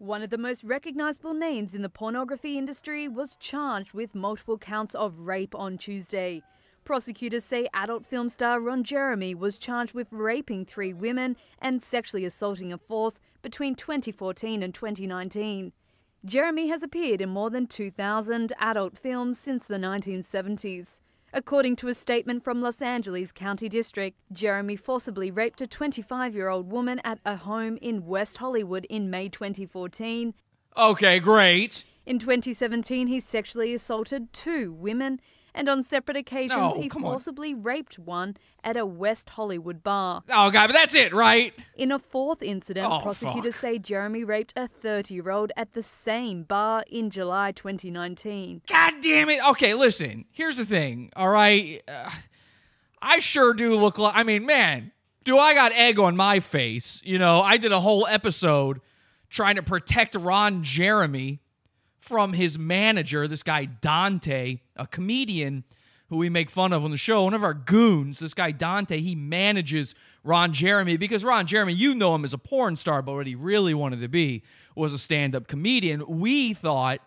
One of the most recognizable names in the pornography industry was charged with multiple counts of rape on Tuesday. Prosecutors say adult film star Ron Jeremy was charged with raping three women and sexually assaulting a fourth between 2014 and 2019. Jeremy has appeared in more than 2,000 adult films since the 1970s. According to a statement from Los Angeles County District, Jeremy forcibly raped a 25 year old woman at a home in West Hollywood in May 2014. Okay, great. In 2017, he sexually assaulted two women and on separate occasions No, he come on. forcibly raped one at a West Hollywood bar. Oh, God, but that's it, right? In a fourth incident, Oh, prosecutors fuck. say Jeremy raped a 30 year old at the same bar in July 2019. God damn it. Okay, listen. Here's the thing. All right. Uh, I sure do look like. I mean, man, do I got egg on my face? You know, I did a whole episode trying to protect Ron Jeremy from his manager, this guy Dante, a comedian who we make fun of on the show. One of our goons, this guy Dante, he manages Ron Jeremy because Ron Jeremy, you know him as a porn star, but what he really wanted to be was a stand up comedian. We thought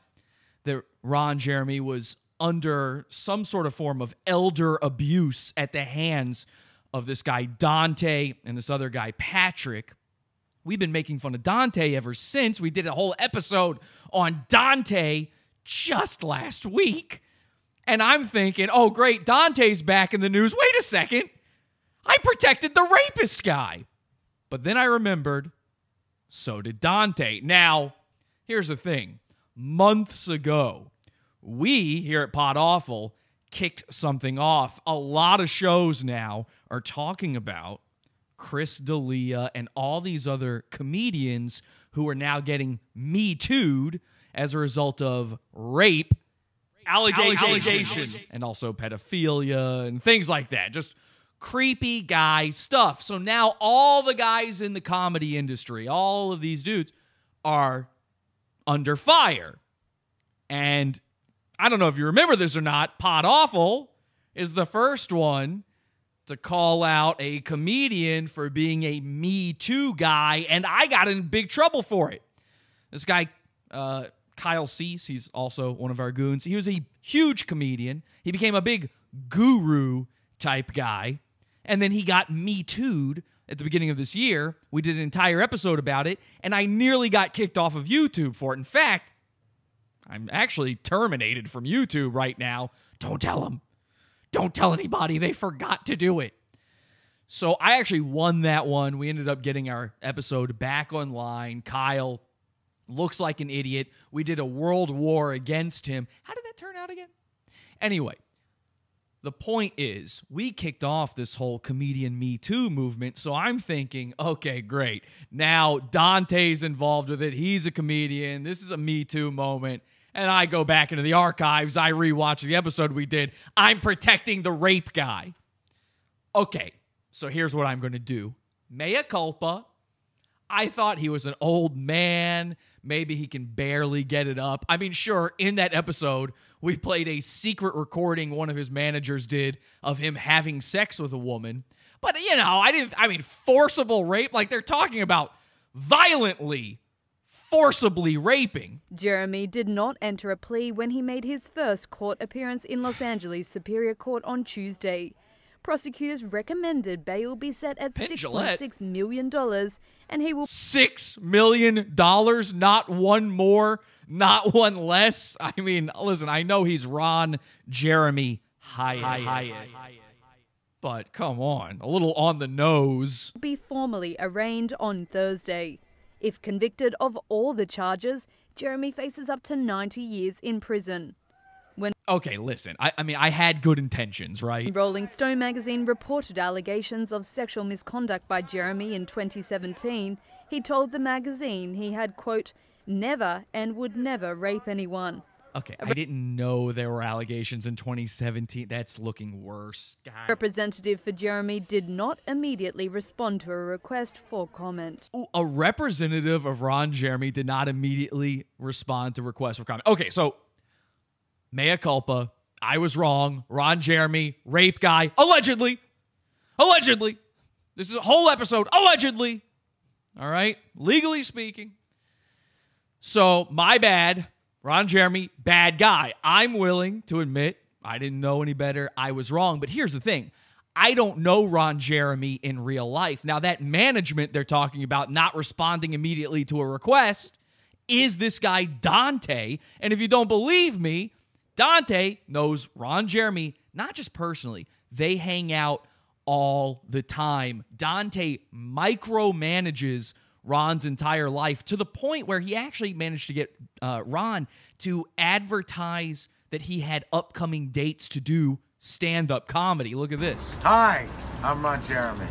that Ron Jeremy was under some sort of form of elder abuse at the hands of this guy Dante and this other guy Patrick. We've been making fun of Dante ever since. We did a whole episode on Dante just last week. And I'm thinking, oh, great, Dante's back in the news. Wait a second. I protected the rapist guy. But then I remembered, so did Dante. Now, here's the thing months ago, we here at Pod Awful kicked something off. A lot of shows now are talking about Chris D'Elia and all these other comedians who are now getting me too'd as a result of rape allegations, Allegations. and also pedophilia and things like that. Just creepy guy stuff. So now all the guys in the comedy industry, all of these dudes are under fire. And I don't know if you remember this or not, Pod Awful is the first one to call out a comedian for being a Me Too guy, and I got in big trouble for it. This guy, uh, Kyle Cease, he's also one of our goons. He was a huge comedian. He became a big guru type guy, and then he got Me Too'd at the beginning of this year. We did an entire episode about it, and I nearly got kicked off of YouTube for it. In fact, I'm actually terminated from YouTube right now. Don't tell them. Don't tell anybody. They forgot to do it. So I actually won that one. We ended up getting our episode back online. Kyle looks like an idiot. We did a world war against him. How did that turn out again? Anyway, the point is, we kicked off this whole comedian Me Too movement. So I'm thinking, okay, great. Now Dante's involved with it. He's a comedian. This is a Me Too moment. And I go back into the archives. I rewatch the episode we did. I'm protecting the rape guy. Okay, so here's what I'm going to do mea culpa. I thought he was an old man. Maybe he can barely get it up. I mean, sure, in that episode, we played a secret recording one of his managers did of him having sex with a woman. But, you know, I didn't, I mean, forcible rape, like they're talking about violently, forcibly raping. Jeremy did not enter a plea when he made his first court appearance in Los Angeles Superior Court on Tuesday. Prosecutors recommended bail be set at Penn $6.6 million and he will Six million dollars, not one more, not one less. I mean, listen, I know he's Ron Jeremy Hyatt, but come on, a little on the nose. be formally arraigned on Thursday. If convicted of all the charges, Jeremy faces up to 90 years in prison. Okay, listen, I, I mean, I had good intentions, right? Rolling Stone magazine reported allegations of sexual misconduct by Jeremy in 2017. He told the magazine he had, quote, never and would never rape anyone. Okay, uh, I didn't know there were allegations in 2017. That's looking worse. God. Representative for Jeremy did not immediately respond to a request for comment. Ooh, a representative of Ron Jeremy did not immediately respond to requests for comment. Okay, so mea culpa. I was wrong. Ron Jeremy, rape guy, allegedly. Allegedly. This is a whole episode, allegedly. All right, legally speaking. So, my bad. Ron Jeremy, bad guy. I'm willing to admit I didn't know any better. I was wrong. But here's the thing I don't know Ron Jeremy in real life. Now, that management they're talking about not responding immediately to a request is this guy Dante. And if you don't believe me, Dante knows Ron Jeremy, not just personally, they hang out all the time. Dante micromanages Ron's entire life to the point where he actually managed to get uh, Ron to advertise that he had upcoming dates to do stand up comedy. Look at this. Hi, I'm Ron Jeremy.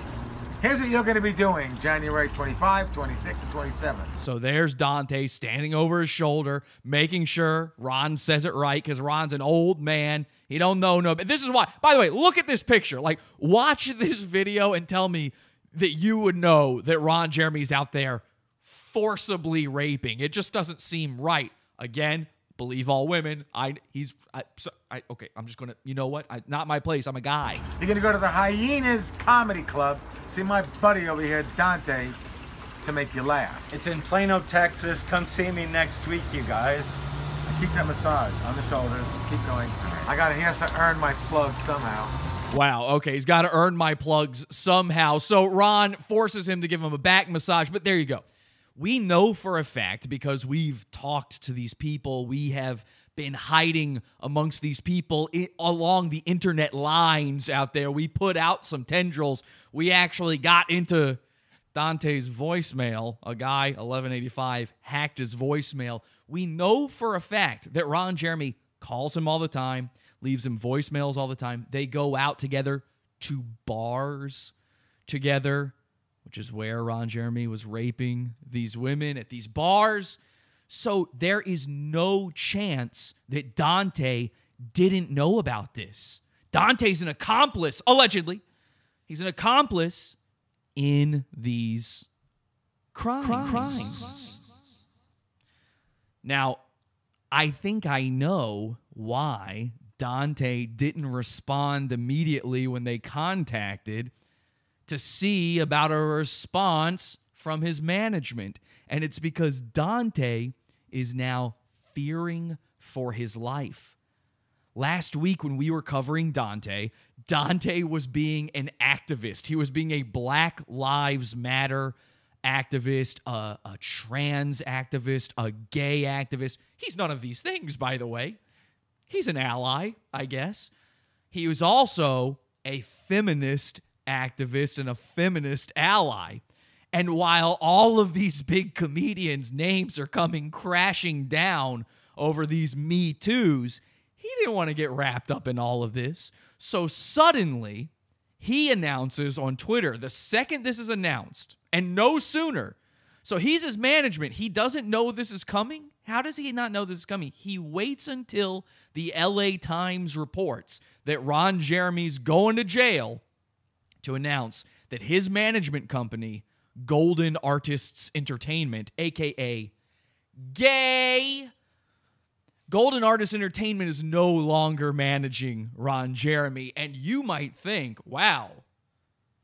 Here's what you're going to be doing January 25, 26, and 27. So there's Dante standing over his shoulder, making sure Ron says it right because Ron's an old man. He don't know no. But this is why. By the way, look at this picture. Like, watch this video and tell me that you would know that Ron Jeremy's out there forcibly raping. It just doesn't seem right. Again, believe all women. I he's I, so, I okay. I'm just gonna. You know what? I, not my place. I'm a guy. You're going to go to the Hyenas Comedy Club, see my buddy over here, Dante, to make you laugh. It's in Plano, Texas. Come see me next week, you guys. I Keep that massage on the shoulders. Keep going. I got. He has to earn my plug somehow. Wow. Okay, he's got to earn my plugs somehow. So Ron forces him to give him a back massage. But there you go. We know for a fact because we've talked to these people. We have been hiding amongst these people i- along the internet lines out there. We put out some tendrils. We actually got into Dante's voicemail. A guy, 1185, hacked his voicemail. We know for a fact that Ron Jeremy calls him all the time, leaves him voicemails all the time. They go out together to bars together, which is where Ron Jeremy was raping these women at these bars. So there is no chance that Dante didn't know about this. Dante's an accomplice, allegedly. He's an accomplice in these crimes. Crimes. Now, I think I know why Dante didn't respond immediately when they contacted to see about a response from his management. And it's because Dante is now fearing for his life. Last week, when we were covering Dante, Dante was being an activist. He was being a Black Lives Matter activist, a, a trans activist, a gay activist. He's none of these things, by the way. He's an ally, I guess. He was also a feminist activist and a feminist ally. And while all of these big comedians' names are coming crashing down over these Me Too's, he didn't want to get wrapped up in all of this. So suddenly, he announces on Twitter the second this is announced, and no sooner. So he's his management. He doesn't know this is coming. How does he not know this is coming? He waits until the LA Times reports that Ron Jeremy's going to jail to announce that his management company, Golden Artists Entertainment, aka Gay, Golden Artists Entertainment is no longer managing Ron Jeremy. And you might think, wow,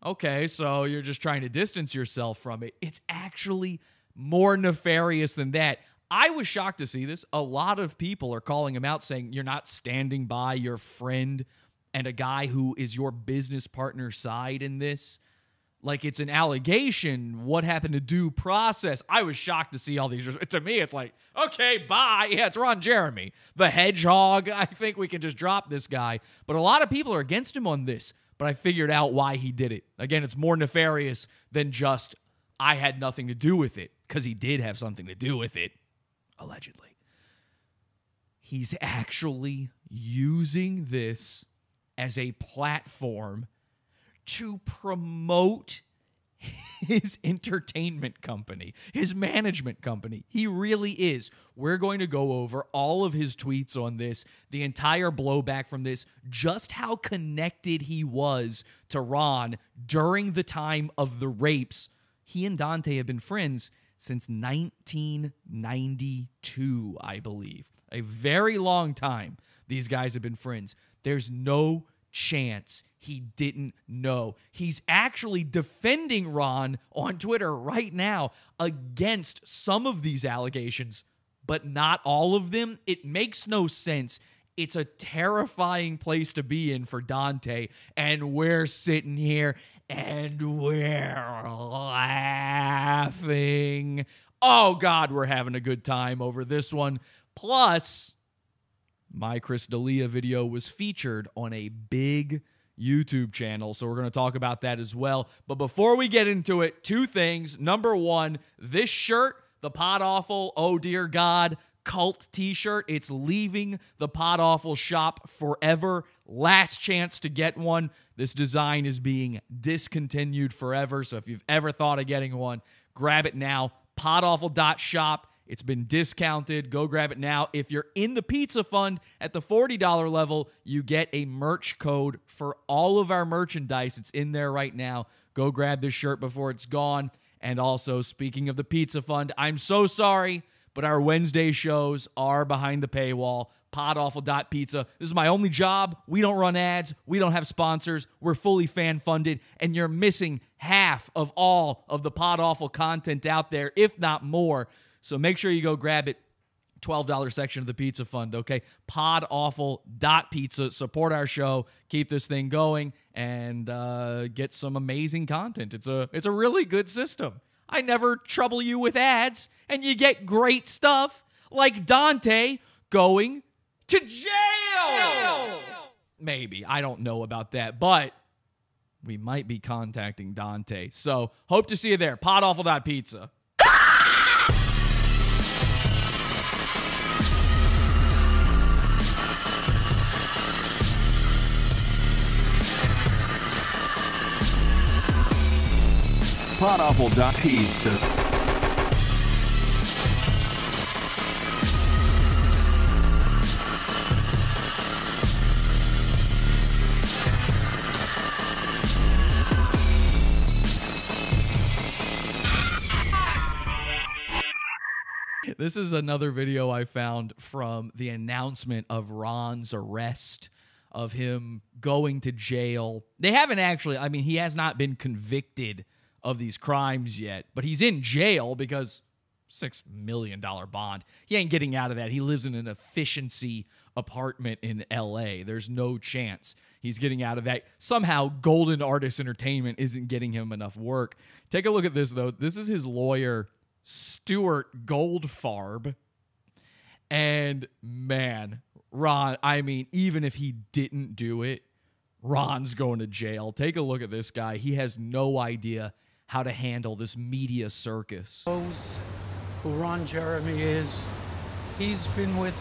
okay, so you're just trying to distance yourself from it. It's actually more nefarious than that. I was shocked to see this. A lot of people are calling him out saying you're not standing by your friend and a guy who is your business partner side in this. Like it's an allegation. What happened to due process? I was shocked to see all these. To me, it's like, okay, bye. Yeah, it's Ron Jeremy, the hedgehog. I think we can just drop this guy. But a lot of people are against him on this. But I figured out why he did it. Again, it's more nefarious than just I had nothing to do with it, because he did have something to do with it, allegedly. He's actually using this as a platform to promote his entertainment company, his management company. He really is. We're going to go over all of his tweets on this, the entire blowback from this, just how connected he was to Ron during the time of the rapes. He and Dante have been friends since 1992, I believe. A very long time these guys have been friends. There's no chance he didn't know. He's actually defending Ron on Twitter right now against some of these allegations but not all of them. It makes no sense. It's a terrifying place to be in for Dante. And we're sitting here and we're laughing. Oh, God, we're having a good time over this one. Plus, my Chris D'Elia video was featured on a big YouTube channel. So we're going to talk about that as well. But before we get into it, two things. Number one, this shirt, the Pod Awful, oh dear God, cult t shirt. It's leaving the Pod Awful shop forever. Last chance to get one. This design is being discontinued forever. So if you've ever thought of getting one, grab it now. Podawful.shop. It's been discounted. Go grab it now. If you're in the pizza fund at the $40 level, you get a merch code for all of our merchandise. It's in there right now. Go grab this shirt before it's gone. And also, speaking of the pizza fund, I'm so sorry, but our Wednesday shows are behind the paywall. Podawful.pizza. This is my only job. We don't run ads. We don't have sponsors. We're fully fan funded, and you're missing half of all of the Pod Awful content out there, if not more. So make sure you go grab it. $12 section of the pizza fund, okay? Podawful.pizza. Support our show, keep this thing going, and uh, get some amazing content. It's a it's a really good system. I never trouble you with ads, and you get great stuff like Dante going to jail. Maybe. I don't know about that, but we might be contacting Dante. So hope to see you there. Podawful.pizza. Podawful.pizza. This is another video I found from the announcement of Ron's arrest, of him going to jail. They haven't actually, I mean, he has not been convicted of these crimes yet, but he's in jail because $6 million bond. He ain't getting out of that. He lives in an efficiency apartment in LA. There's no chance he's getting out of that. Somehow, Golden Artist Entertainment isn't getting him enough work. Take a look at this, though. This is his lawyer, Stuart Goldfarb. And man, Ron, I mean, even if he didn't do it, Ron's going to jail. Take a look at this guy. He has no idea how to handle this media circus. who Ron Jeremy is. He's been with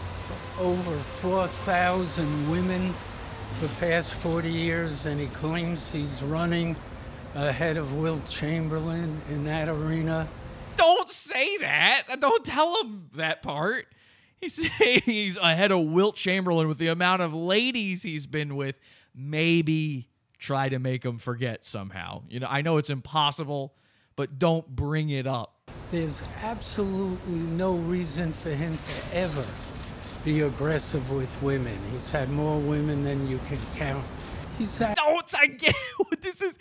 over 4,000 women for the past 40 years, and he claims he's running ahead of Wilt Chamberlain in that arena. Don't say that. Don't tell him that part. He's saying he's ahead of Wilt Chamberlain with the amount of ladies he's been with. Maybe try to make him forget somehow. You know, I know it's impossible, but don't bring it up. There's absolutely no reason for him to ever be aggressive with women. He's had more women than you can count. He's had Don't I get what this is?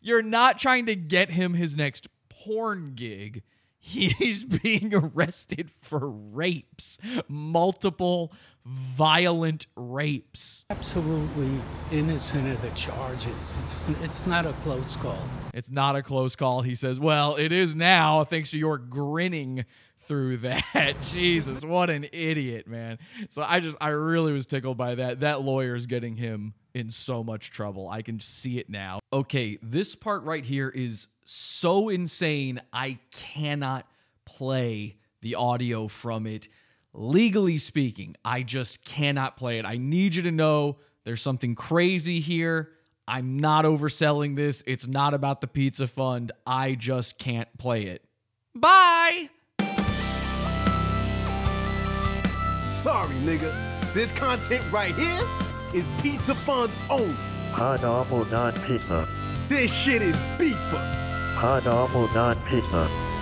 You're not trying to get him his next porn gig. He's being arrested for rapes, multiple violent rapes. absolutely innocent of the charges. It's it's not a close call. It's not a close call. He says, Well, it is now, thanks to your grinning through that. Jesus, what an idiot, man. So I just, I really was tickled by that. That lawyer's getting him in so much trouble. I can see it now. Okay, this part right here is so insane. I cannot play the audio from it. Legally speaking, I just cannot play it. I need you to know there's something crazy here. I'm not overselling this. It's not about the pizza fund. I just can't play it. Bye. Sorry, nigga. This content right here is Pizza Fund's own. Podawful.pizza. This shit is beef. beefer. Podawful.pizza.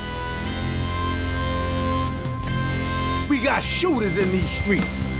We got shooters in these streets.